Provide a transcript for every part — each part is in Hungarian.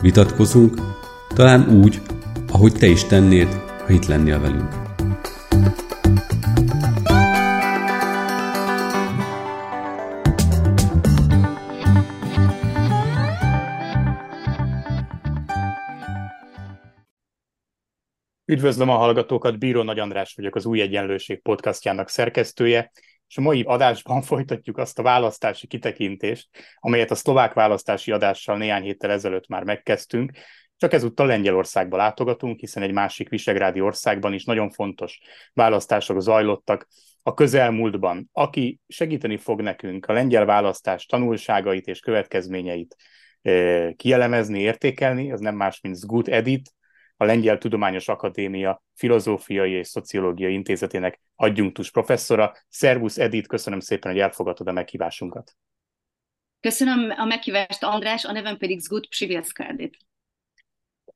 vitatkozunk, talán úgy, ahogy te is tennéd, ha itt lennél velünk. Üdvözlöm a hallgatókat, Bíró Nagy András vagyok, az Új Egyenlőség podcastjának szerkesztője, és a mai adásban folytatjuk azt a választási kitekintést, amelyet a szlovák választási adással néhány héttel ezelőtt már megkezdtünk, csak ezúttal Lengyelországba látogatunk, hiszen egy másik visegrádi országban is nagyon fontos választások zajlottak a közelmúltban. Aki segíteni fog nekünk a lengyel választás tanulságait és következményeit eh, kielemezni, értékelni, az nem más, mint Zgut Edit, a Lengyel Tudományos Akadémia Filozófiai és Szociológiai Intézetének adjunktus professzora. Szervusz Edith, köszönöm szépen, hogy elfogadtad a meghívásunkat. Köszönöm a meghívást, András, a nevem pedig Zgut Psivilszka Edith.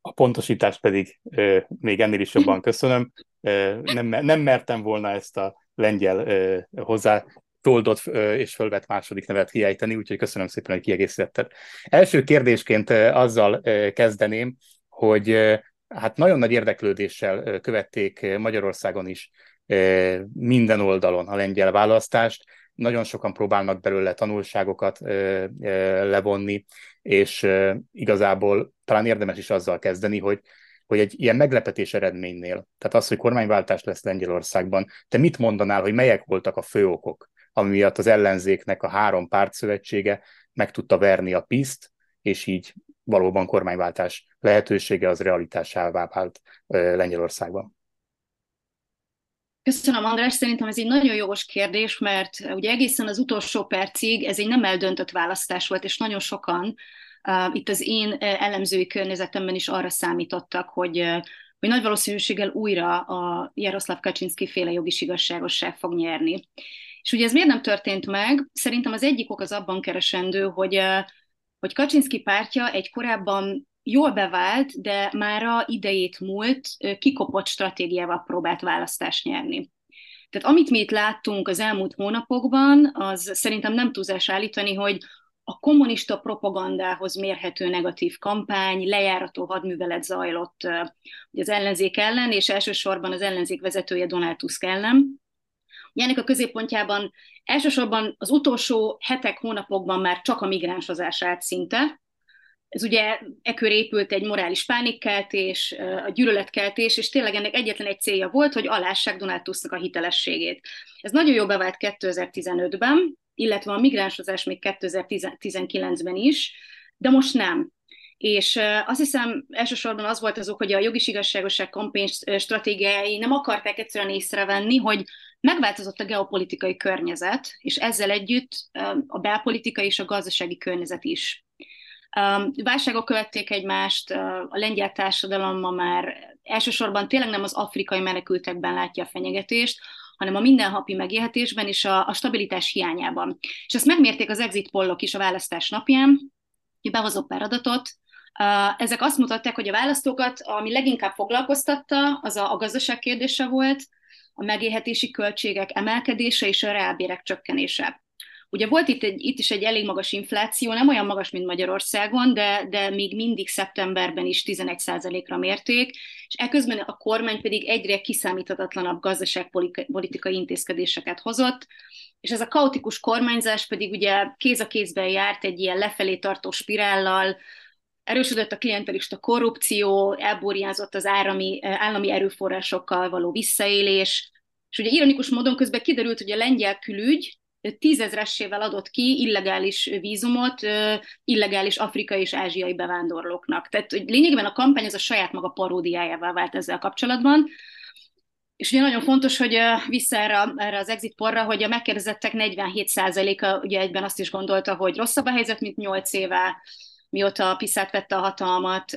A pontosítást pedig ö, még ennél is jobban köszönöm. Ö, nem, nem mertem volna ezt a lengyel ö, hozzá toldott és fölvett második nevet kiejteni, úgyhogy köszönöm szépen, hogy kiegészítetted. Első kérdésként azzal kezdeném, hogy hát nagyon nagy érdeklődéssel követték Magyarországon is minden oldalon a lengyel választást, nagyon sokan próbálnak belőle tanulságokat levonni, és igazából talán érdemes is azzal kezdeni, hogy hogy egy ilyen meglepetés eredménynél, tehát az, hogy kormányváltás lesz Lengyelországban, te mit mondanál, hogy melyek voltak a fő okok, ami miatt az ellenzéknek a három pártszövetsége meg tudta verni a piszt, és így valóban kormányváltás lehetősége az realitásává vált Lengyelországban. Köszönöm, András. Szerintem ez egy nagyon jogos kérdés, mert ugye egészen az utolsó percig ez egy nem eldöntött választás volt, és nagyon sokan itt az én elemzői környezetemben is arra számítottak, hogy, uh, hogy nagy valószínűséggel újra a Jaroszláv Kaczynszki féle jogis igazságosság fog nyerni. És ugye ez miért nem történt meg? Szerintem az egyik ok az abban keresendő, hogy uh, hogy Kaczynszki pártja egy korábban jól bevált, de mára idejét múlt, kikopott stratégiával próbált választást nyerni. Tehát amit mi itt láttunk az elmúlt hónapokban, az szerintem nem túlzás állítani, hogy a kommunista propagandához mérhető negatív kampány, lejárató hadművelet zajlott az ellenzék ellen, és elsősorban az ellenzék vezetője Donald Tusk ellen. Ennek a középpontjában elsősorban az utolsó hetek, hónapokban már csak a migránsozás állt szinte. Ez ugye ekkor épült egy morális pánikkeltés, a gyűlöletkeltés, és tényleg ennek egyetlen egy célja volt, hogy alássák Donald Tusknak a hitelességét. Ez nagyon jó bevált 2015-ben, illetve a migránsozás még 2019-ben is, de most nem. És azt hiszem elsősorban az volt azok, hogy a jogis igazságosság kampány stratégiái nem akarták egyszerűen észrevenni, hogy megváltozott a geopolitikai környezet, és ezzel együtt a belpolitikai és a gazdasági környezet is. Válságok követték egymást, a lengyel társadalom ma már elsősorban tényleg nem az afrikai menekültekben látja a fenyegetést, hanem a mindenhapi megélhetésben és a, a stabilitás hiányában. És ezt megmérték az exit pollok is a választás napján, behozok pár adatot, ezek azt mutatták, hogy a választókat, ami leginkább foglalkoztatta, az a, a gazdaság kérdése volt, a megélhetési költségek emelkedése és a reálbérek csökkenése. Ugye volt itt, egy, itt is egy elég magas infláció, nem olyan magas, mint Magyarországon, de, de még mindig szeptemberben is 11%-ra mérték, és eközben a kormány pedig egyre kiszámíthatatlanabb gazdaságpolitikai intézkedéseket hozott, és ez a kaotikus kormányzás pedig ugye kéz a kézben járt egy ilyen lefelé tartó spirállal, erősödött a klientelista korrupció, elburjázott az állami, állami erőforrásokkal való visszaélés, és ugye ironikus módon közben kiderült, hogy a lengyel külügy tízezressével adott ki illegális vízumot illegális afrikai és ázsiai bevándorlóknak. Tehát hogy lényegében a kampány az a saját maga paródiájával vált ezzel kapcsolatban, és ugye nagyon fontos, hogy vissza erre, erre az exit porra, hogy a megkérdezettek 47%-a ugye egyben azt is gondolta, hogy rosszabb a helyzet, mint 8 éve, mióta a PISZ vette a hatalmat,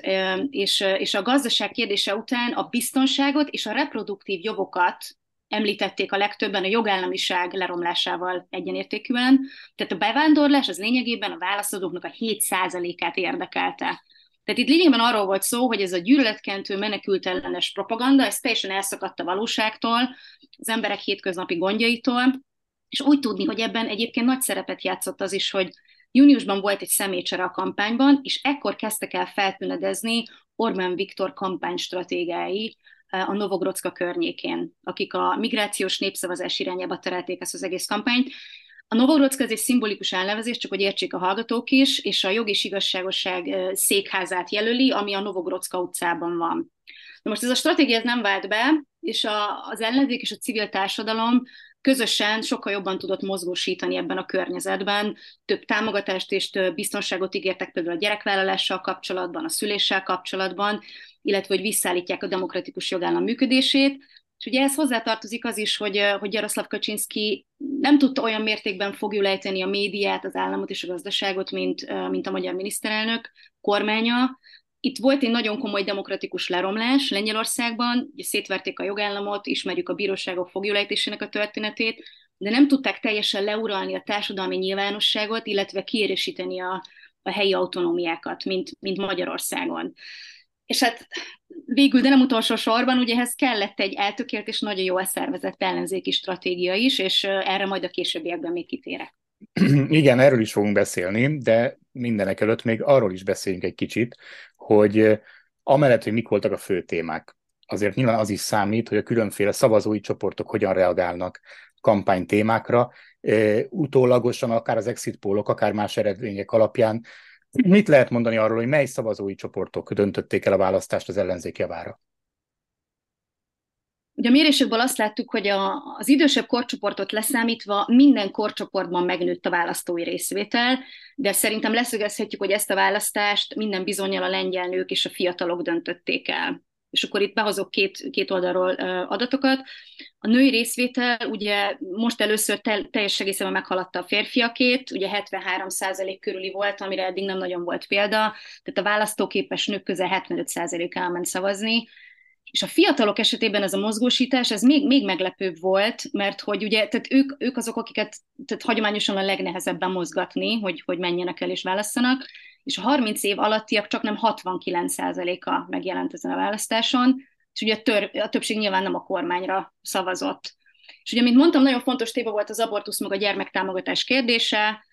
és, és a gazdaság kérdése után a biztonságot és a reproduktív jogokat említették a legtöbben a jogállamiság leromlásával egyenértékűen. Tehát a bevándorlás az lényegében a válaszadóknak a 7%-át érdekelte. Tehát itt lényegében arról volt szó, hogy ez a gyűlöletkentő menekült ellenes propaganda, ez teljesen elszakadt a valóságtól, az emberek hétköznapi gondjaitól, és úgy tudni, hogy ebben egyébként nagy szerepet játszott az is, hogy júniusban volt egy személycsere a kampányban, és ekkor kezdtek el feltűnedezni Orbán Viktor kampánystratégiái eh, a Novogrodska környékén, akik a migrációs népszavazás irányába terelték ezt az egész kampányt, a Novogrodsk ez egy szimbolikus elnevezés, csak hogy értsék a hallgatók is, és a jog és igazságosság székházát jelöli, ami a Novogrodska utcában van. Na most ez a stratégia ez nem vált be, és a, az ellenzék és a civil társadalom közösen sokkal jobban tudott mozgósítani ebben a környezetben. Több támogatást és több biztonságot ígértek például a gyerekvállalással kapcsolatban, a szüléssel kapcsolatban, illetve hogy visszaállítják a demokratikus jogállam működését. És ugye ez hozzátartozik az is, hogy, hogy Jaroszlav Kaczynski nem tudta olyan mértékben fogjulejteni a médiát, az államot és a gazdaságot, mint, mint a magyar miniszterelnök kormánya. Itt volt egy nagyon komoly demokratikus leromlás Lengyelországban, ugye szétverték a jogállamot, ismerjük a bíróságok fogjulejtésének a történetét, de nem tudták teljesen leuralni a társadalmi nyilvánosságot, illetve kiérésíteni a, a helyi autonómiákat, mint, mint Magyarországon. És hát végül, de nem utolsó sorban, ugye ehhez kellett egy eltökélt és nagyon jól szervezett ellenzéki stratégia is, és erre majd a későbbiekben még kitérek. Igen, erről is fogunk beszélni, de mindenek előtt még arról is beszéljünk egy kicsit, hogy amellett, hogy mik voltak a fő témák, azért nyilván az is számít, hogy a különféle szavazói csoportok hogyan reagálnak kampány témákra, utólagosan akár az exit pólok, akár más eredmények alapján Mit lehet mondani arról, hogy mely szavazói csoportok döntötték el a választást az ellenzék javára? Ugye a mérésekből azt láttuk, hogy a, az idősebb korcsoportot leszámítva minden korcsoportban megnőtt a választói részvétel, de szerintem leszögezhetjük, hogy ezt a választást minden bizonyal a lengyel nők és a fiatalok döntötték el és akkor itt behozok két, két oldalról adatokat. A női részvétel ugye most először tel, teljes egészében meghaladta a férfiakét, ugye 73% körüli volt, amire eddig nem nagyon volt példa, tehát a választóképes nők közel 75% elment szavazni, és a fiatalok esetében ez a mozgósítás, ez még, még meglepőbb volt, mert hogy ugye, tehát ők, ők azok, akiket tehát hagyományosan a legnehezebben mozgatni, hogy, hogy menjenek el és válasszanak, és a 30 év alattiak csak nem 69%-a megjelent ezen a választáson, és ugye a, tör, a többség nyilván nem a kormányra szavazott. És ugye, mint mondtam, nagyon fontos téma volt az abortusz meg a gyermektámogatás kérdése,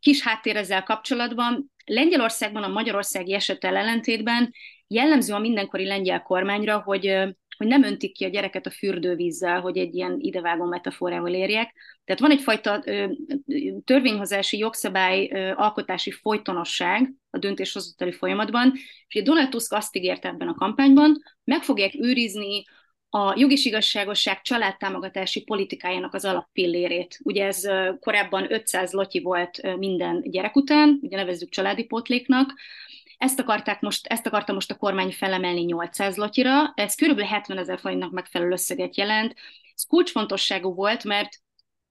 kis háttér ezzel kapcsolatban. Lengyelországban a magyarországi esettel ellentétben jellemző a mindenkori lengyel kormányra, hogy hogy nem öntik ki a gyereket a fürdővízzel, hogy egy ilyen idevágó metaforával érjek. Tehát van egyfajta törvényhozási jogszabály alkotási folytonosság a döntéshozatali folyamatban, és Donald Tusk azt ígért ebben a kampányban, meg fogják őrizni a jogis igazságosság családtámogatási politikájának az alappillérét. Ugye ez korábban 500 lotyi volt minden gyerek után, ugye nevezzük családi pótléknak, ezt, akarták most, ezt akarta most a kormány felemelni 800 lotyira, ez kb. 70 ezer forintnak megfelelő összeget jelent. Ez kulcsfontosságú volt, mert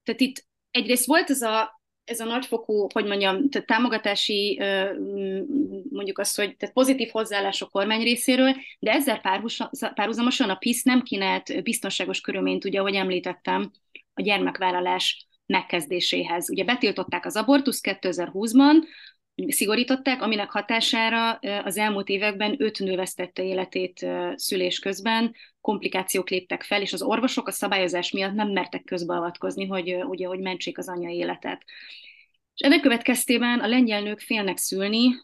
tehát itt egyrészt volt ez a, ez a nagyfokú, hogy mondjam, tehát támogatási, mondjuk azt, hogy tehát pozitív hozzáállás a kormány részéről, de ezzel párhuzamosan a PISZ nem kínált biztonságos körülményt, ugye, ahogy említettem, a gyermekvállalás megkezdéséhez. Ugye betiltották az abortusz 2020-ban, szigorították, aminek hatására az elmúlt években öt nő vesztette életét szülés közben, komplikációk léptek fel, és az orvosok a szabályozás miatt nem mertek közbeavatkozni, hogy, ugye, hogy mentsék az anya életet. És ennek következtében a lengyel nők félnek szülni,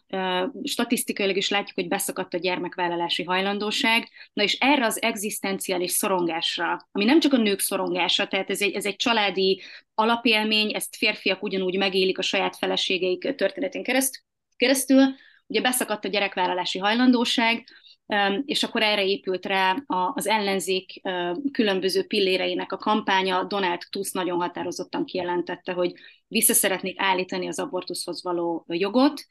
statisztikailag is látjuk, hogy beszakadt a gyermekvállalási hajlandóság, na és erre az egzisztenciális szorongásra, ami nem csak a nők szorongása, tehát ez egy, ez egy családi alapélmény, ezt férfiak ugyanúgy megélik a saját feleségeik történetén keresztül, ugye beszakadt a gyerekvállalási hajlandóság, és akkor erre épült rá az ellenzék különböző pilléreinek a kampánya. Donald Tusk nagyon határozottan kijelentette, hogy vissza szeretnék állítani az abortuszhoz való jogot,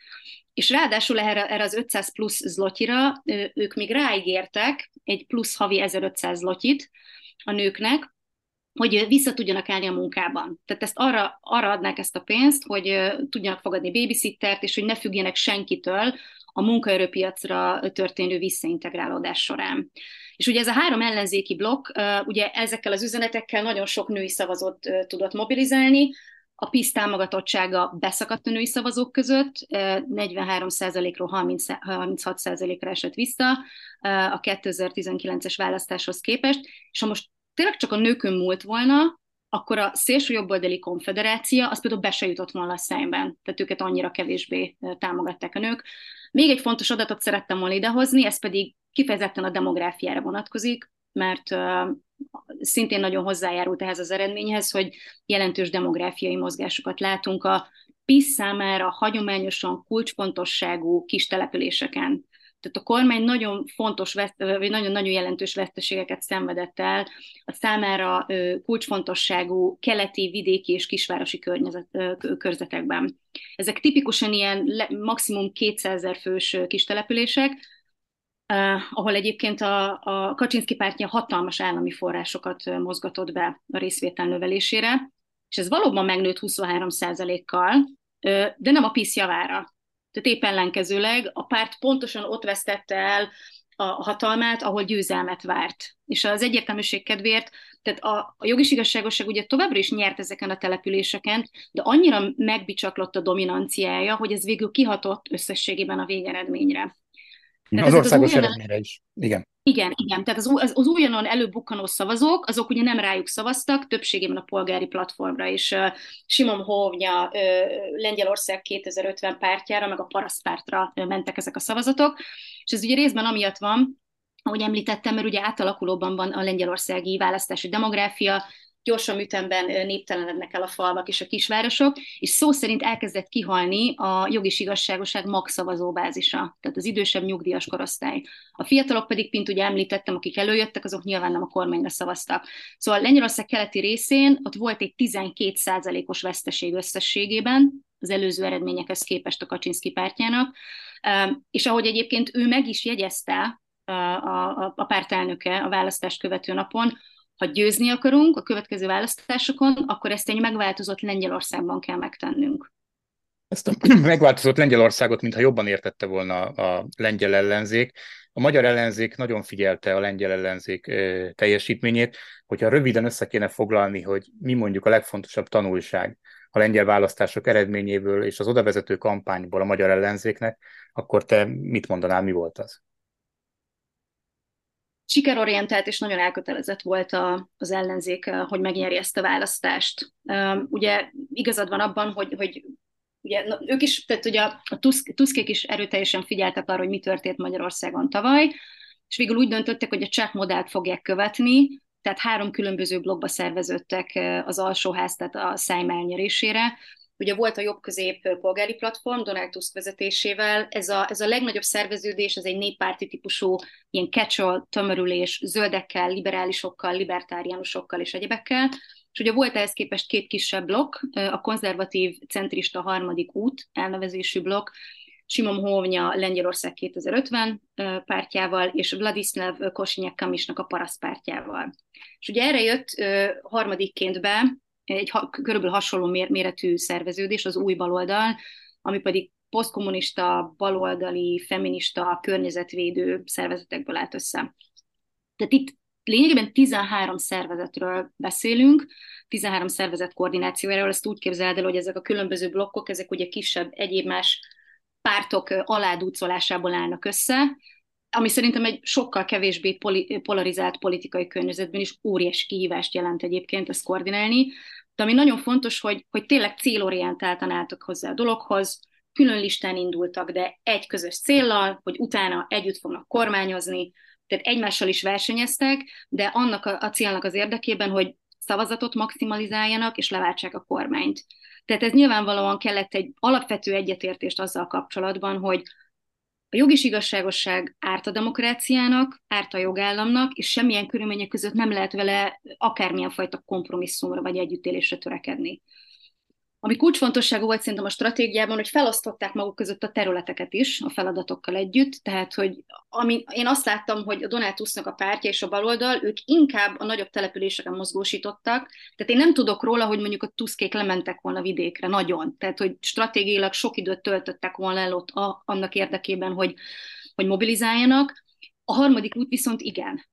és ráadásul erre, erre az 500 plusz zlotira ők még ráígértek egy plusz havi 1500 zlotit a nőknek, hogy vissza tudjanak állni a munkában. Tehát ezt arra, arra adnák ezt a pénzt, hogy tudjanak fogadni babysittert, és hogy ne függjenek senkitől a munkaerőpiacra történő visszaintegrálódás során. És ugye ez a három ellenzéki blokk, ugye ezekkel az üzenetekkel nagyon sok női szavazót tudott mobilizálni, a PISZ támogatottsága beszakadt a női szavazók között, 43%-ról 36%-ra esett vissza a 2019-es választáshoz képest, és ha most tényleg csak a nőkön múlt volna, akkor a szélső jobboldali konfederácia az például be se jutott volna a szemben, tehát őket annyira kevésbé támogatták a nők. Még egy fontos adatot szerettem volna idehozni, ez pedig kifejezetten a demográfiára vonatkozik, mert szintén nagyon hozzájárult ehhez az eredményhez, hogy jelentős demográfiai mozgásokat látunk a PISZ számára hagyományosan kulcsfontosságú kis településeken. Tehát a kormány nagyon fontos, vagy nagyon-nagyon jelentős veszteségeket szenvedett el a számára kulcsfontosságú keleti, vidéki és kisvárosi környezet, körzetekben. Ezek tipikusan ilyen maximum 200 ezer fős kis települések, ahol egyébként a, a Kaczynszki pártja hatalmas állami forrásokat mozgatott be a részvétel növelésére, és ez valóban megnőtt 23 kal de nem a PISZ javára. Tehát épp ellenkezőleg a párt pontosan ott vesztette el a hatalmát, ahol győzelmet várt. És az egyértelműség kedvéért, tehát a, a jogis igazságosság ugye továbbra is nyert ezeken a településeken, de annyira megbicsaklott a dominanciája, hogy ez végül kihatott összességében a végeredményre. Tehát az országos az eredményre is. Igen. Igen, igen. Tehát az, az, az újonnan előbukkanó szavazók, azok ugye nem rájuk szavaztak, többségében a polgári platformra, és uh, Simon Hóvnya uh, Lengyelország 2050 pártjára, meg a parasztpártra uh, mentek ezek a szavazatok, és ez ugye részben amiatt van, ahogy említettem, mert ugye átalakulóban van a lengyelországi választási demográfia, gyorsan ütemben néptelenednek el a falvak és a kisvárosok, és szó szerint elkezdett kihalni a jogis igazságoság magszavazóbázisa, tehát az idősebb nyugdíjas korosztály. A fiatalok pedig, mint ugye említettem, akik előjöttek, azok nyilván nem a kormányra szavaztak. Szóval Lengyelország keleti részén ott volt egy 12%-os veszteség összességében, az előző eredményekhez képest a Kaczynszki pártjának, és ahogy egyébként ő meg is jegyezte, a, a, a pártelnöke a választást követő napon, ha győzni akarunk a következő választásokon, akkor ezt egy megváltozott Lengyelországban kell megtennünk. Ezt a megváltozott Lengyelországot, mintha jobban értette volna a lengyel ellenzék. A magyar ellenzék nagyon figyelte a lengyel ellenzék teljesítményét, hogyha röviden össze kéne foglalni, hogy mi mondjuk a legfontosabb tanulság a lengyel választások eredményéből és az odavezető kampányból a magyar ellenzéknek, akkor te mit mondanál, mi volt az? Sikerorientált és nagyon elkötelezett volt a, az ellenzék, eh, hogy megnyeri ezt a választást. Ugye igazad van abban, hogy, hogy ugye, na, ők is, tehát ugye a Tusk, Tuskék is erőteljesen figyeltek arra, hogy mi történt Magyarországon tavaly, és végül úgy döntöttek, hogy a cseh modellt fogják követni, tehát három különböző blogba szerveződtek eh, az alsóház, tehát a szájm elnyerésére, Ugye volt a jobb-közép polgári platform Donald Tusk vezetésével, ez a, ez a legnagyobb szerveződés, ez egy néppárti típusú ilyen catch tömörülés zöldekkel, liberálisokkal, libertáriánusokkal és egyebekkel, és ugye volt ehhez képest két kisebb blokk, a konzervatív centrista harmadik út elnevezésű blokk, Simon Hóvnya Lengyelország 2050 pártjával, és Vladislav Kosinyek Kamisnak a paraszt pártjával. És ugye erre jött harmadikként be egy ha, körülbelül hasonló mér, méretű szerveződés, az új baloldal, ami pedig posztkommunista, baloldali, feminista, környezetvédő szervezetekből állt össze. Tehát itt lényegében 13 szervezetről beszélünk, 13 szervezet koordinációjáról, ezt úgy képzeld el, hogy ezek a különböző blokkok, ezek ugye kisebb egyéb más pártok aládúcolásából állnak össze, ami szerintem egy sokkal kevésbé poli- polarizált politikai környezetben is óriási kihívást jelent egyébként ezt koordinálni, de ami nagyon fontos, hogy, hogy tényleg célorientáltan álltak hozzá a dologhoz, külön listán indultak, de egy közös céllal, hogy utána együtt fognak kormányozni, tehát egymással is versenyeztek, de annak a, a célnak az érdekében, hogy szavazatot maximalizáljanak, és leváltsák a kormányt. Tehát ez nyilvánvalóan kellett egy alapvető egyetértést azzal kapcsolatban, hogy a jogis igazságosság árt a demokráciának, árt a jogállamnak, és semmilyen körülmények között nem lehet vele akármilyen fajta kompromisszumra vagy együttélésre törekedni. Ami kulcsfontosságú volt szerintem a stratégiában, hogy felosztották maguk között a területeket is a feladatokkal együtt, tehát hogy ami, én azt láttam, hogy a Donald Tusknak a pártja és a baloldal, ők inkább a nagyobb településeken mozgósítottak, tehát én nem tudok róla, hogy mondjuk a Tuskék lementek volna vidékre, nagyon, tehát hogy stratégiailag sok időt töltöttek volna el ott a, annak érdekében, hogy, hogy mobilizáljanak. A harmadik út viszont igen.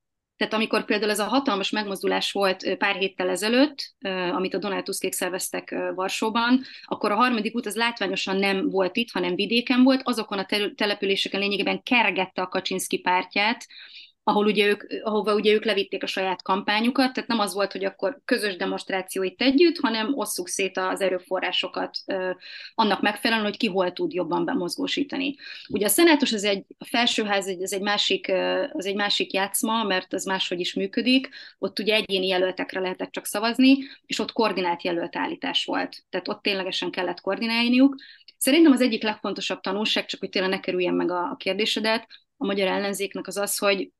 Tehát amikor például ez a hatalmas megmozdulás volt pár héttel ezelőtt, amit a Donald Tuskék szerveztek Varsóban, akkor a harmadik út az látványosan nem volt itt, hanem vidéken volt, azokon a településeken lényegében kergette a Kaczynszki pártját, ahol ugye ők, ahova ugye ők levitték a saját kampányukat, tehát nem az volt, hogy akkor közös demonstrációit együtt, hanem osszuk szét az erőforrásokat annak megfelelően, hogy ki hol tud jobban bemozgósítani. Ugye a szenátus az egy, a felsőház az egy másik, az egy másik játszma, mert az máshogy is működik, ott ugye egyéni jelöltekre lehetett csak szavazni, és ott koordinált jelölt állítás volt, tehát ott ténylegesen kellett koordinálniuk. Szerintem az egyik legfontosabb tanulság, csak hogy tényleg ne kerüljen meg a, a kérdésedet, a magyar ellenzéknek az az, hogy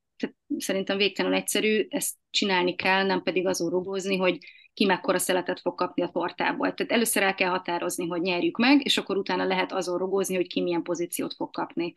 szerintem végtelenül egyszerű, ezt csinálni kell, nem pedig azon rugózni, hogy ki mekkora szeletet fog kapni a tortából. Tehát először el kell határozni, hogy nyerjük meg, és akkor utána lehet azon rugózni, hogy ki milyen pozíciót fog kapni.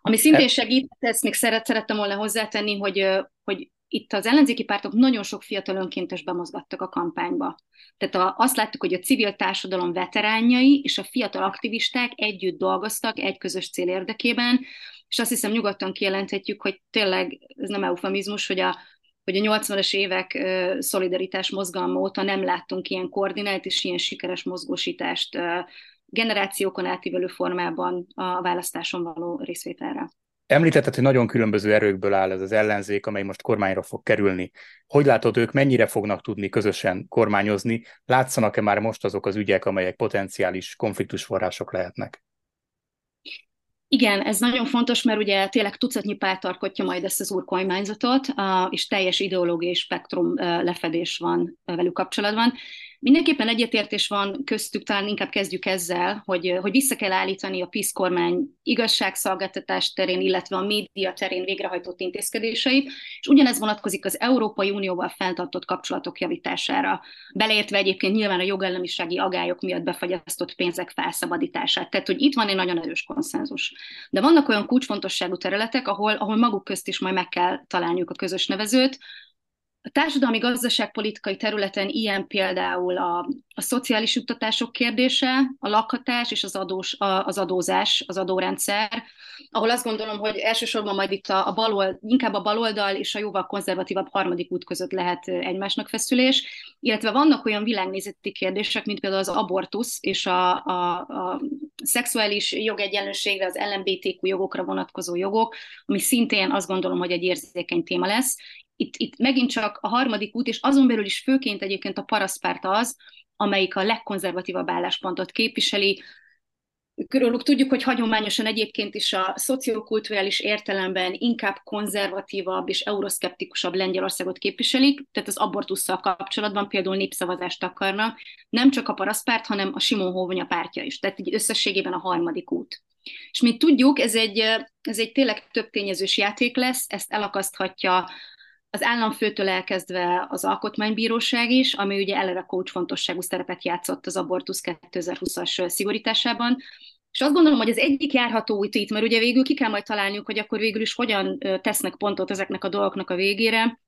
Ami szintén segít, ezt még szeret, szerettem volna hozzátenni, hogy, hogy itt az ellenzéki pártok nagyon sok fiatal önkéntes bemozgattak a kampányba. Tehát a, azt láttuk, hogy a civil társadalom veteránjai és a fiatal aktivisták együtt dolgoztak egy közös cél érdekében, és azt hiszem nyugodtan kijelenthetjük, hogy tényleg ez nem eufemizmus, hogy a, hogy a 80-as évek uh, szolidaritás mozgalma óta nem láttunk ilyen koordinált és ilyen sikeres mozgósítást uh, generációkon átívelő formában a választáson való részvételre. Említetted, hogy nagyon különböző erőkből áll ez az ellenzék, amely most kormányra fog kerülni. Hogy látod, ők mennyire fognak tudni közösen kormányozni? Látszanak-e már most azok az ügyek, amelyek potenciális konfliktusforrások lehetnek? Igen, ez nagyon fontos, mert ugye tényleg tucatnyi párt tarkotja majd ezt az úr kormányzatot, és teljes ideológiai spektrum lefedés van velük kapcsolatban. Mindenképpen egyetértés van köztük, talán inkább kezdjük ezzel, hogy, hogy vissza kell állítani a PISZ kormány igazságszolgáltatás terén, illetve a média terén végrehajtott intézkedéseit, és ugyanez vonatkozik az Európai Unióval fenntartott kapcsolatok javítására, beleértve egyébként nyilván a jogellemisági agályok miatt befagyasztott pénzek felszabadítását. Tehát, hogy itt van egy nagyon erős konszenzus. De vannak olyan kulcsfontosságú területek, ahol, ahol maguk közt is majd meg kell találniuk a közös nevezőt, a társadalmi gazdaságpolitikai területen ilyen például a, a szociális juttatások kérdése, a lakhatás és az, adós, a, az adózás, az adórendszer, ahol azt gondolom, hogy elsősorban majd itt a, a balold, inkább a baloldal és a jóval konzervatívabb harmadik út között lehet egymásnak feszülés, illetve vannak olyan világnézeti kérdések, mint például az abortusz és a, a, a szexuális jogegyenlőségre, az LMBTQ jogokra vonatkozó jogok, ami szintén azt gondolom, hogy egy érzékeny téma lesz, itt, itt megint csak a harmadik út, és azon belül is főként egyébként a paraszpárt az, amelyik a legkonzervatívabb álláspontot képviseli. Körülük tudjuk, hogy hagyományosan egyébként is a szociokulturális értelemben inkább konzervatívabb és euroszkeptikusabb Lengyelországot képviselik, tehát az abortussal kapcsolatban például népszavazást akarnak, nem csak a paraszpárt, hanem a Simon Hóvonya pártja is, tehát így összességében a harmadik út. És mint tudjuk, ez egy, ez egy tényleg több tényezős játék lesz, ezt elakaszthatja az államfőtől elkezdve az alkotmánybíróság is, ami ugye eleve kulcsfontosságú szerepet játszott az abortusz 2020-as szigorításában, és azt gondolom, hogy az egyik járható út itt, mert ugye végül ki kell majd találniuk, hogy akkor végül is hogyan tesznek pontot ezeknek a dolgoknak a végére.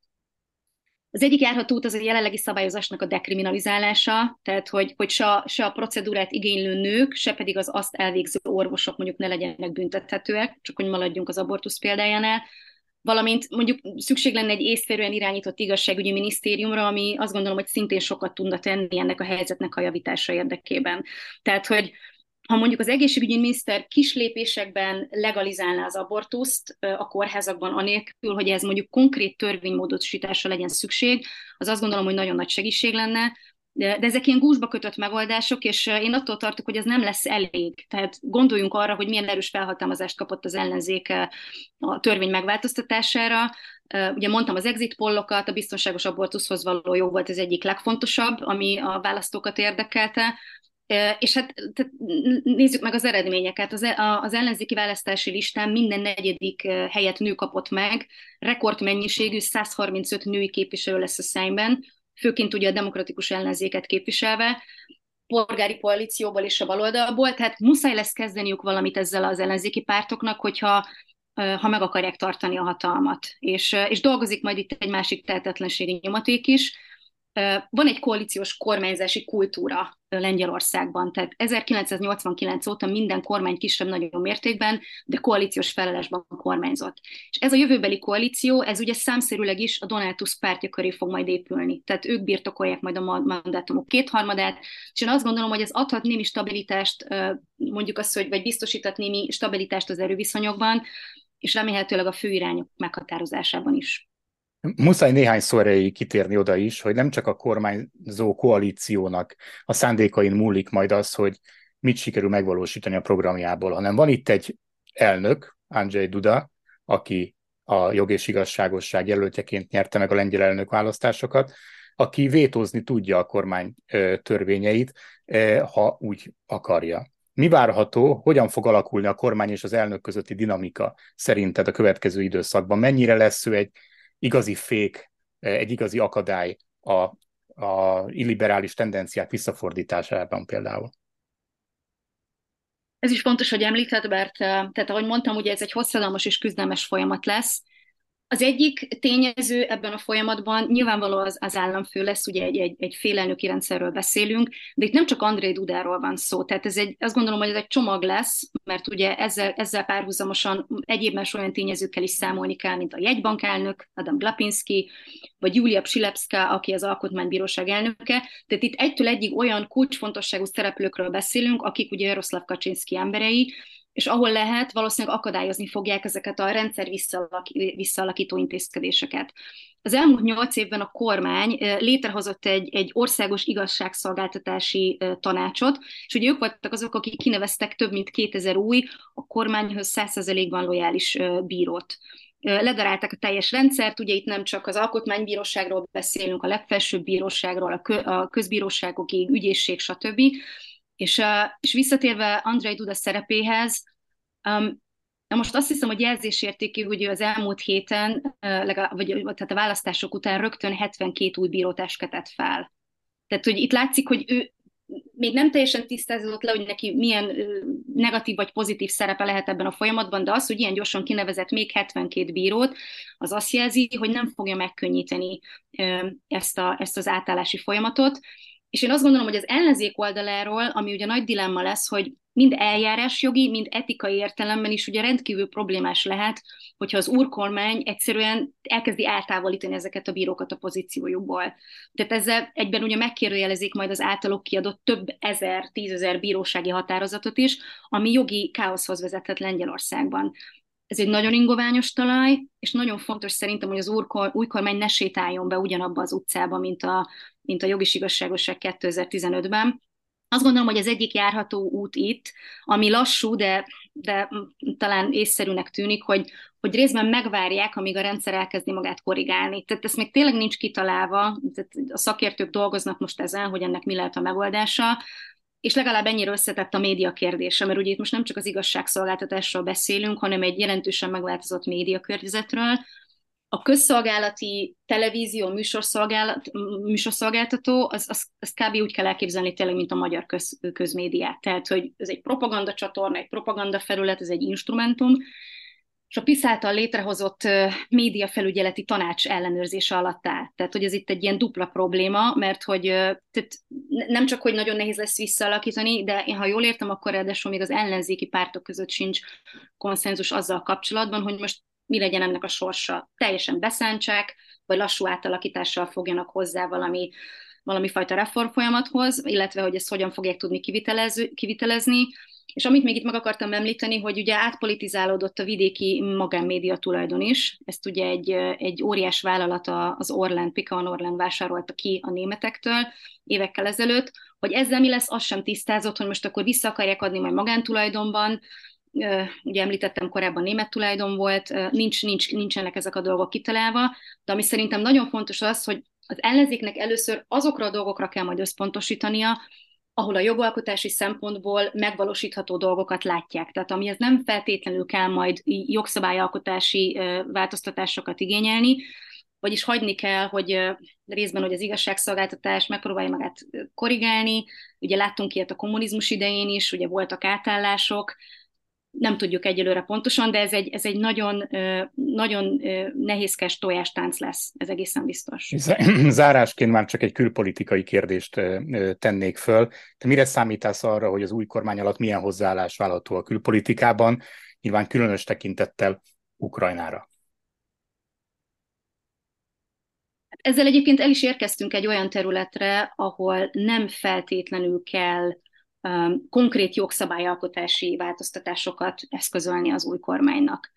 Az egyik járható út az a jelenlegi szabályozásnak a dekriminalizálása, tehát hogy, hogy se, se a procedúrát igénylő nők, se pedig az azt elvégző orvosok mondjuk ne legyenek büntethetőek, csak hogy maradjunk az abortusz példájánál, valamint mondjuk szükség lenne egy észszerűen irányított igazságügyi minisztériumra, ami azt gondolom, hogy szintén sokat tudna tenni ennek a helyzetnek a javítása érdekében. Tehát, hogy ha mondjuk az egészségügyi miniszter kis lépésekben legalizálná az abortuszt a kórházakban anélkül, hogy ez mondjuk konkrét törvénymódosításra legyen szükség, az azt gondolom, hogy nagyon nagy segítség lenne, de, de ezek ilyen gúzsba kötött megoldások, és én attól tartok, hogy ez nem lesz elég. Tehát gondoljunk arra, hogy milyen erős felhatalmazást kapott az ellenzék a törvény megváltoztatására. Ugye mondtam az exit pollokat, a biztonságos abortuszhoz való jó volt az egyik legfontosabb, ami a választókat érdekelte. És hát tehát nézzük meg az eredményeket. Az, e, az ellenzéki választási listán minden negyedik helyet nő kapott meg, rekordmennyiségű 135 női képviselő lesz a szemben, főként ugye a demokratikus ellenzéket képviselve, polgári koalícióból és a baloldalból, tehát muszáj lesz kezdeniük valamit ezzel az ellenzéki pártoknak, hogyha ha meg akarják tartani a hatalmat. És, és dolgozik majd itt egy másik tehetetlenségi nyomaték is, van egy koalíciós kormányzási kultúra Lengyelországban, tehát 1989 óta minden kormány kisebb-nagyobb mértékben, de koalíciós felelásban kormányzott. És ez a jövőbeli koalíció, ez ugye számszerűleg is a Donald Tusk pártja köré fog majd épülni. Tehát ők birtokolják majd a mandátumok kétharmadát, és én azt gondolom, hogy ez adhat némi stabilitást, mondjuk azt, hogy vagy biztosíthat némi stabilitást az erőviszonyokban, és remélhetőleg a főirányok meghatározásában is. Muszáj néhány szóra kitérni oda is, hogy nem csak a kormányzó koalíciónak a szándékain múlik majd az, hogy mit sikerül megvalósítani a programjából, hanem van itt egy elnök, Andrzej Duda, aki a jog és igazságosság jelöltjeként nyerte meg a lengyel elnök választásokat, aki vétózni tudja a kormány törvényeit, ha úgy akarja. Mi várható, hogyan fog alakulni a kormány és az elnök közötti dinamika szerinted a következő időszakban? Mennyire lesz ő egy igazi fék, egy igazi akadály a, a illiberális tendenciák visszafordításában például. Ez is fontos, hogy említed, mert tehát ahogy mondtam, ugye ez egy hosszadalmas és küzdelmes folyamat lesz, az egyik tényező ebben a folyamatban nyilvánvaló az, az államfő lesz, ugye egy, egy, egy félelnöki rendszerről beszélünk, de itt nem csak André Dudáról van szó, tehát ez egy, azt gondolom, hogy ez egy csomag lesz, mert ugye ezzel, ezzel párhuzamosan egyéb más olyan tényezőkkel is számolni kell, mint a jegybankelnök, Adam Glapinski, vagy Julia Psilepska, aki az Alkotmánybíróság elnöke. Tehát itt egytől egyig olyan kulcsfontosságú szereplőkről beszélünk, akik ugye Jaroszlav Kaczynski emberei, és ahol lehet, valószínűleg akadályozni fogják ezeket a rendszer visszalakító intézkedéseket. Az elmúlt nyolc évben a kormány létrehozott egy, egy országos igazságszolgáltatási tanácsot, és ugye ők voltak azok, akik kineveztek több mint 2000 új, a kormányhoz 100%-ban lojális bírót ledarálták a teljes rendszert, ugye itt nem csak az alkotmánybíróságról beszélünk, a legfelsőbb bíróságról, a közbíróságokig, ügyészség, stb., és, és visszatérve Andrei Duda szerepéhez, um, Na most azt hiszem, hogy jelzésértékű, hogy ő az elmúlt héten, legalább, vagy tehát a választások után rögtön 72 új bírót esketett fel. Tehát, hogy itt látszik, hogy ő még nem teljesen tisztázott le, hogy neki milyen negatív vagy pozitív szerepe lehet ebben a folyamatban, de az, hogy ilyen gyorsan kinevezett még 72 bírót, az azt jelzi, hogy nem fogja megkönnyíteni ezt, a, ezt az átállási folyamatot, és én azt gondolom, hogy az ellenzék oldaláról, ami ugye nagy dilemma lesz, hogy mind eljárásjogi, mind etikai értelemben is ugye rendkívül problémás lehet, hogyha az úrkormány egyszerűen elkezdi eltávolítani ezeket a bírókat a pozíciójukból. Tehát ezzel egyben ugye megkérdőjelezik majd az általuk kiadott több ezer, tízezer bírósági határozatot is, ami jogi káoszhoz vezethet Lengyelországban. Ez egy nagyon ingoványos talaj, és nagyon fontos szerintem, hogy az új kormány ne sétáljon be ugyanabba az utcába, mint a, mint a jogis igazságosság 2015-ben. Azt gondolom, hogy az egyik járható út itt, ami lassú, de, de talán észszerűnek tűnik, hogy, hogy részben megvárják, amíg a rendszer elkezdi magát korrigálni. Tehát ez még tényleg nincs kitalálva, tehát a szakértők dolgoznak most ezen, hogy ennek mi lehet a megoldása, és legalább ennyire összetett a média kérdése, mert ugye itt most nem csak az igazságszolgáltatásról beszélünk, hanem egy jelentősen megváltozott média környezetről, a közszolgálati televízió műsorszolgálat, műsorszolgáltató, az, az, az kb. úgy kell elképzelni tényleg, mint a magyar köz, közmédiát. Tehát, hogy ez egy propaganda csatorna, egy propaganda felület, ez egy instrumentum, és a PISZ által létrehozott média felügyeleti tanács ellenőrzése alatt áll. Tehát, hogy ez itt egy ilyen dupla probléma, mert hogy tehát nem csak, hogy nagyon nehéz lesz visszaalakítani, de én, ha jól értem, akkor ráadásul még az ellenzéki pártok között sincs konszenzus azzal kapcsolatban, hogy most mi legyen ennek a sorsa. Teljesen beszántsák, vagy lassú átalakítással fogjanak hozzá valami, valami fajta reform folyamathoz, illetve hogy ezt hogyan fogják tudni kivitelezni. És amit még itt meg akartam említeni, hogy ugye átpolitizálódott a vidéki magánmédia tulajdon is. Ezt ugye egy, egy óriás vállalat, az Orlen, Pikaon Orlen vásárolta ki a németektől évekkel ezelőtt, hogy ezzel mi lesz, az sem tisztázott, hogy most akkor vissza akarják adni majd magántulajdonban, ugye említettem korábban német tulajdon volt, nincs, nincs, nincsenek ezek a dolgok kitalálva, de ami szerintem nagyon fontos az, hogy az ellenzéknek először azokra a dolgokra kell majd összpontosítania, ahol a jogalkotási szempontból megvalósítható dolgokat látják. Tehát amihez nem feltétlenül kell majd jogszabályalkotási változtatásokat igényelni, vagyis hagyni kell, hogy részben, hogy az igazságszolgáltatás megpróbálja magát korrigálni. Ugye láttunk ilyet a kommunizmus idején is, ugye voltak átállások, nem tudjuk egyelőre pontosan, de ez egy, ez egy nagyon, nagyon nehézkes tojástánc lesz, ez egészen biztos. Zárásként már csak egy külpolitikai kérdést tennék föl. Te mire számítasz arra, hogy az új kormány alatt milyen hozzáállás vállalható a külpolitikában, nyilván különös tekintettel Ukrajnára? Ezzel egyébként el is érkeztünk egy olyan területre, ahol nem feltétlenül kell konkrét jogszabályalkotási változtatásokat eszközölni az új kormánynak.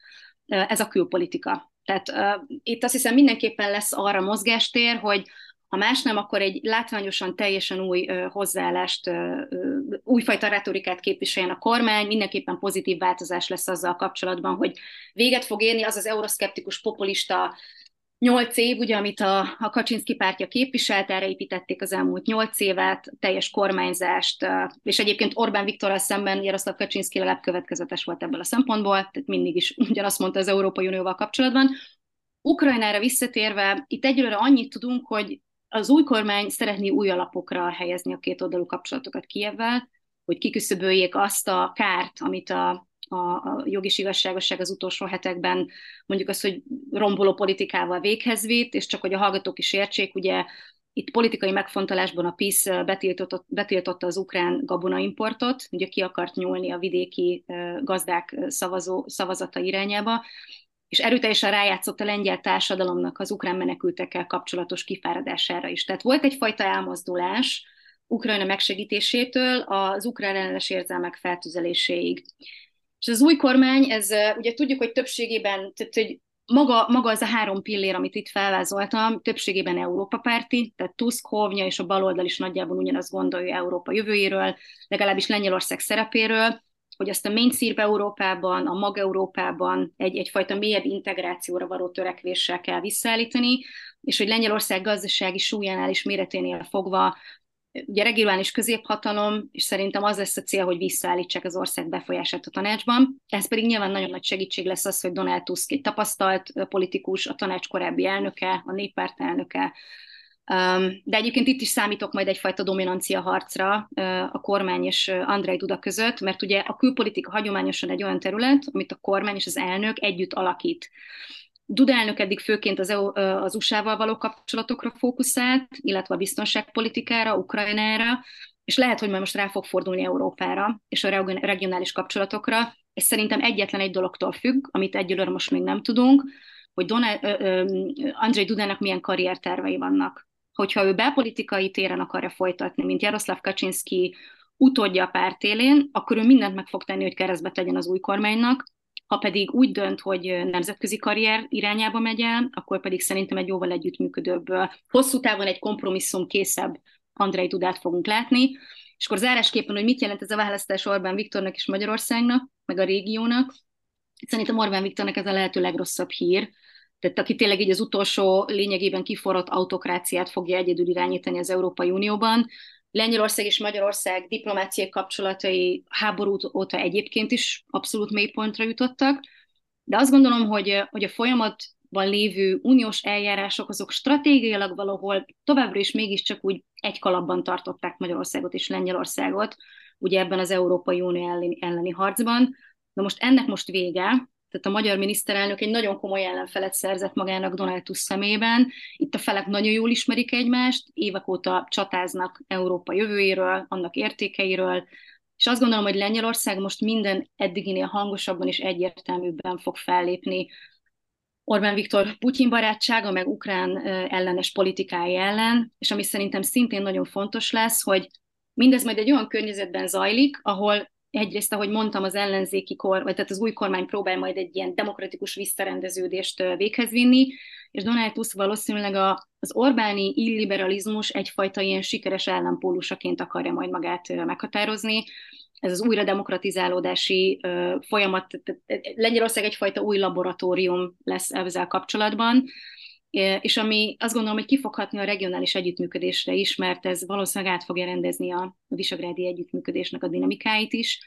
Uh, ez a külpolitika. Tehát uh, itt azt hiszem mindenképpen lesz arra mozgástér, hogy ha más nem, akkor egy látványosan teljesen új uh, hozzáállást, uh, újfajta retorikát képviseljen a kormány, mindenképpen pozitív változás lesz azzal kapcsolatban, hogy véget fog érni az az euroszkeptikus populista nyolc év, ugye, amit a, a Kaczynszki pártja képviselt, erre építették az elmúlt nyolc évet, teljes kormányzást, és egyébként Orbán Viktorral szemben Jaroszlav Kaczynszki legalább következetes volt ebből a szempontból, tehát mindig is ugyanazt mondta az Európai Unióval kapcsolatban. Ukrajnára visszatérve, itt egyelőre annyit tudunk, hogy az új kormány szeretné új alapokra helyezni a két oldalú kapcsolatokat Kievvel, hogy kiküszöböljék azt a kárt, amit a a, a jogi igazságosság az utolsó hetekben mondjuk azt, hogy romboló politikával véghez vitt, és csak hogy a hallgatók is értsék, ugye itt politikai megfontolásban a PISZ betiltotta, betiltotta az ukrán gabonaimportot, ugye ki akart nyúlni a vidéki gazdák szavazó, szavazata irányába, és erőteljesen rájátszott a lengyel társadalomnak az ukrán menekültekkel kapcsolatos kifáradására is. Tehát volt egyfajta elmozdulás Ukrajna megsegítésétől az ukrán ellenes érzelmek feltüzeléséig. És az új kormány, ez ugye tudjuk, hogy többségében, tehát, hogy maga, maga az a három pillér, amit itt felvázoltam, többségében Európa párti, tehát Tusk, Hovnya és a baloldal is nagyjából ugyanazt gondolja Európa jövőjéről, legalábbis Lengyelország szerepéről, hogy azt a mainstream Európában, a mag Európában egy, egyfajta mélyebb integrációra való törekvéssel kell visszaállítani, és hogy Lengyelország gazdasági súlyánál és méreténél fogva ugye regionális középhatalom, és szerintem az lesz a cél, hogy visszaállítsák az ország befolyását a tanácsban. Ez pedig nyilván nagyon nagy segítség lesz az, hogy Donald Tusk egy tapasztalt politikus, a tanács korábbi elnöke, a néppárt elnöke, de egyébként itt is számítok majd egyfajta dominancia harcra a kormány és Andrei Duda között, mert ugye a külpolitika hagyományosan egy olyan terület, amit a kormány és az elnök együtt alakít. Duda elnök eddig főként az, EU, az USA-val való kapcsolatokra fókuszált, illetve a biztonságpolitikára, Ukrajnára, és lehet, hogy majd most rá fog fordulni Európára és a regionális kapcsolatokra. Ez szerintem egyetlen egy dologtól függ, amit egyelőre most még nem tudunk, hogy Donald, Andrzej Dudának milyen karriertervei vannak. Hogyha ő belpolitikai téren akarja folytatni, mint Jaroszláv Kaczynszki utódja a párt élén, akkor ő mindent meg fog tenni, hogy keresztbe tegyen az új kormánynak, ha pedig úgy dönt, hogy nemzetközi karrier irányába megy el, akkor pedig szerintem egy jóval együttműködőbb, hosszú távon egy kompromisszum készebb Andrei Dudát fogunk látni. És akkor zárásképpen, hogy mit jelent ez a választás Orbán Viktornak és Magyarországnak, meg a régiónak. Szerintem Orbán Viktornak ez a lehető legrosszabb hír, tehát aki tényleg így az utolsó lényegében kiforrott autokráciát fogja egyedül irányítani az Európai Unióban, Lengyelország és Magyarország diplomáciai kapcsolatai háború óta egyébként is abszolút mélypontra jutottak, de azt gondolom, hogy, hogy a folyamatban lévő uniós eljárások azok stratégiailag valahol továbbra is mégiscsak úgy egy kalapban tartották Magyarországot és Lengyelországot, ugye ebben az Európai Unió elleni, elleni harcban. De most ennek most vége, tehát a magyar miniszterelnök egy nagyon komoly ellenfelet szerzett magának Donald Tusk szemében. Itt a felek nagyon jól ismerik egymást, évek óta csatáznak Európa jövőjéről, annak értékeiről, és azt gondolom, hogy Lengyelország most minden eddiginél hangosabban és egyértelműbben fog fellépni Orbán Viktor Putyin barátsága, meg ukrán ellenes politikája ellen, és ami szerintem szintén nagyon fontos lesz, hogy mindez majd egy olyan környezetben zajlik, ahol egyrészt, ahogy mondtam, az ellenzéki kor, vagy tehát az új kormány próbál majd egy ilyen demokratikus visszarendeződést véghez vinni, és Donald Tusk valószínűleg a, az Orbáni illiberalizmus egyfajta ilyen sikeres ellenpólusaként akarja majd magát meghatározni. Ez az újra demokratizálódási folyamat, Lengyelország egyfajta új laboratórium lesz ezzel kapcsolatban, és ami azt gondolom, hogy kifoghatni a regionális együttműködésre is, mert ez valószínűleg át fogja rendezni a visegrádi együttműködésnek a dinamikáit is.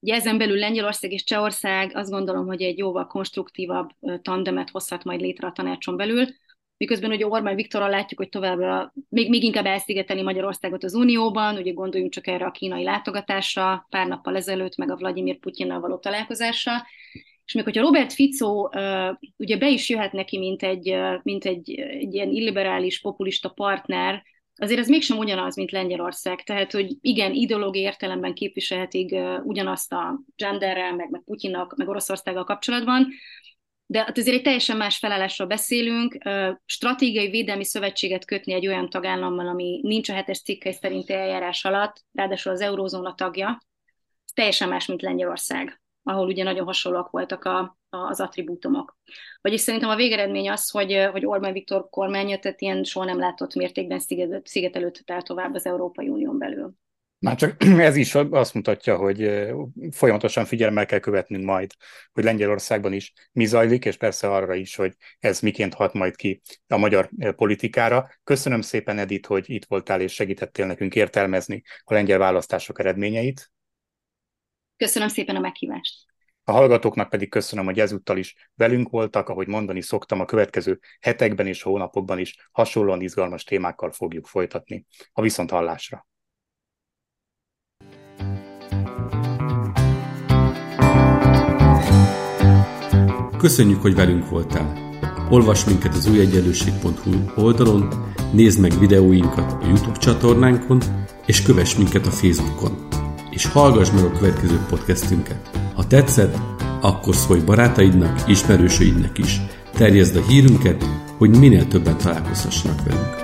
Ugye ezen belül Lengyelország és Csehország azt gondolom, hogy egy jóval konstruktívabb tandemet hozhat majd létre a tanácson belül. miközben ugye Orbán Viktorral látjuk, hogy továbbra még, még inkább elszigeteli Magyarországot az Unióban, ugye gondoljunk csak erre a kínai látogatásra, pár nappal ezelőtt, meg a Vladimir Putyinnal való találkozásra, és még hogyha Robert Fico ugye be is jöhet neki, mint egy, mint egy, egy ilyen illiberális, populista partner, azért ez mégsem ugyanaz, mint Lengyelország. Tehát, hogy igen, ideológiai értelemben képviselhetik ugyanazt a genderrel, meg, meg Putyinnak, meg Oroszországgal kapcsolatban, de hát azért egy teljesen más felállásról beszélünk. Stratégiai védelmi szövetséget kötni egy olyan tagállammal, ami nincs a hetes cikkei szerinti eljárás alatt, ráadásul az eurózóna tagja, teljesen más, mint Lengyelország ahol ugye nagyon hasonlóak voltak a, a, az attribútumok. Vagyis szerintem a végeredmény az, hogy, hogy Orbán Viktor kormánya, tehát ilyen soha nem látott mértékben sziget, szigetelődött el tovább az Európai Unión belül. Már csak ez is azt mutatja, hogy folyamatosan figyelemmel kell követnünk majd, hogy Lengyelországban is mi zajlik, és persze arra is, hogy ez miként hat majd ki a magyar politikára. Köszönöm szépen, Edith, hogy itt voltál és segítettél nekünk értelmezni a lengyel választások eredményeit. Köszönöm szépen a meghívást. A hallgatóknak pedig köszönöm, hogy ezúttal is velünk voltak, ahogy mondani szoktam, a következő hetekben és hónapokban is hasonlóan izgalmas témákkal fogjuk folytatni. A viszont hallásra! Köszönjük, hogy velünk voltál! Olvasd minket az újegyenlőség.hu oldalon, nézd meg videóinkat a YouTube csatornánkon, és kövess minket a Facebookon és hallgass meg a következő podcastünket. Ha tetszett, akkor szólj barátaidnak, ismerősöidnek is. Terjezd a hírünket, hogy minél többen találkozhassanak velünk.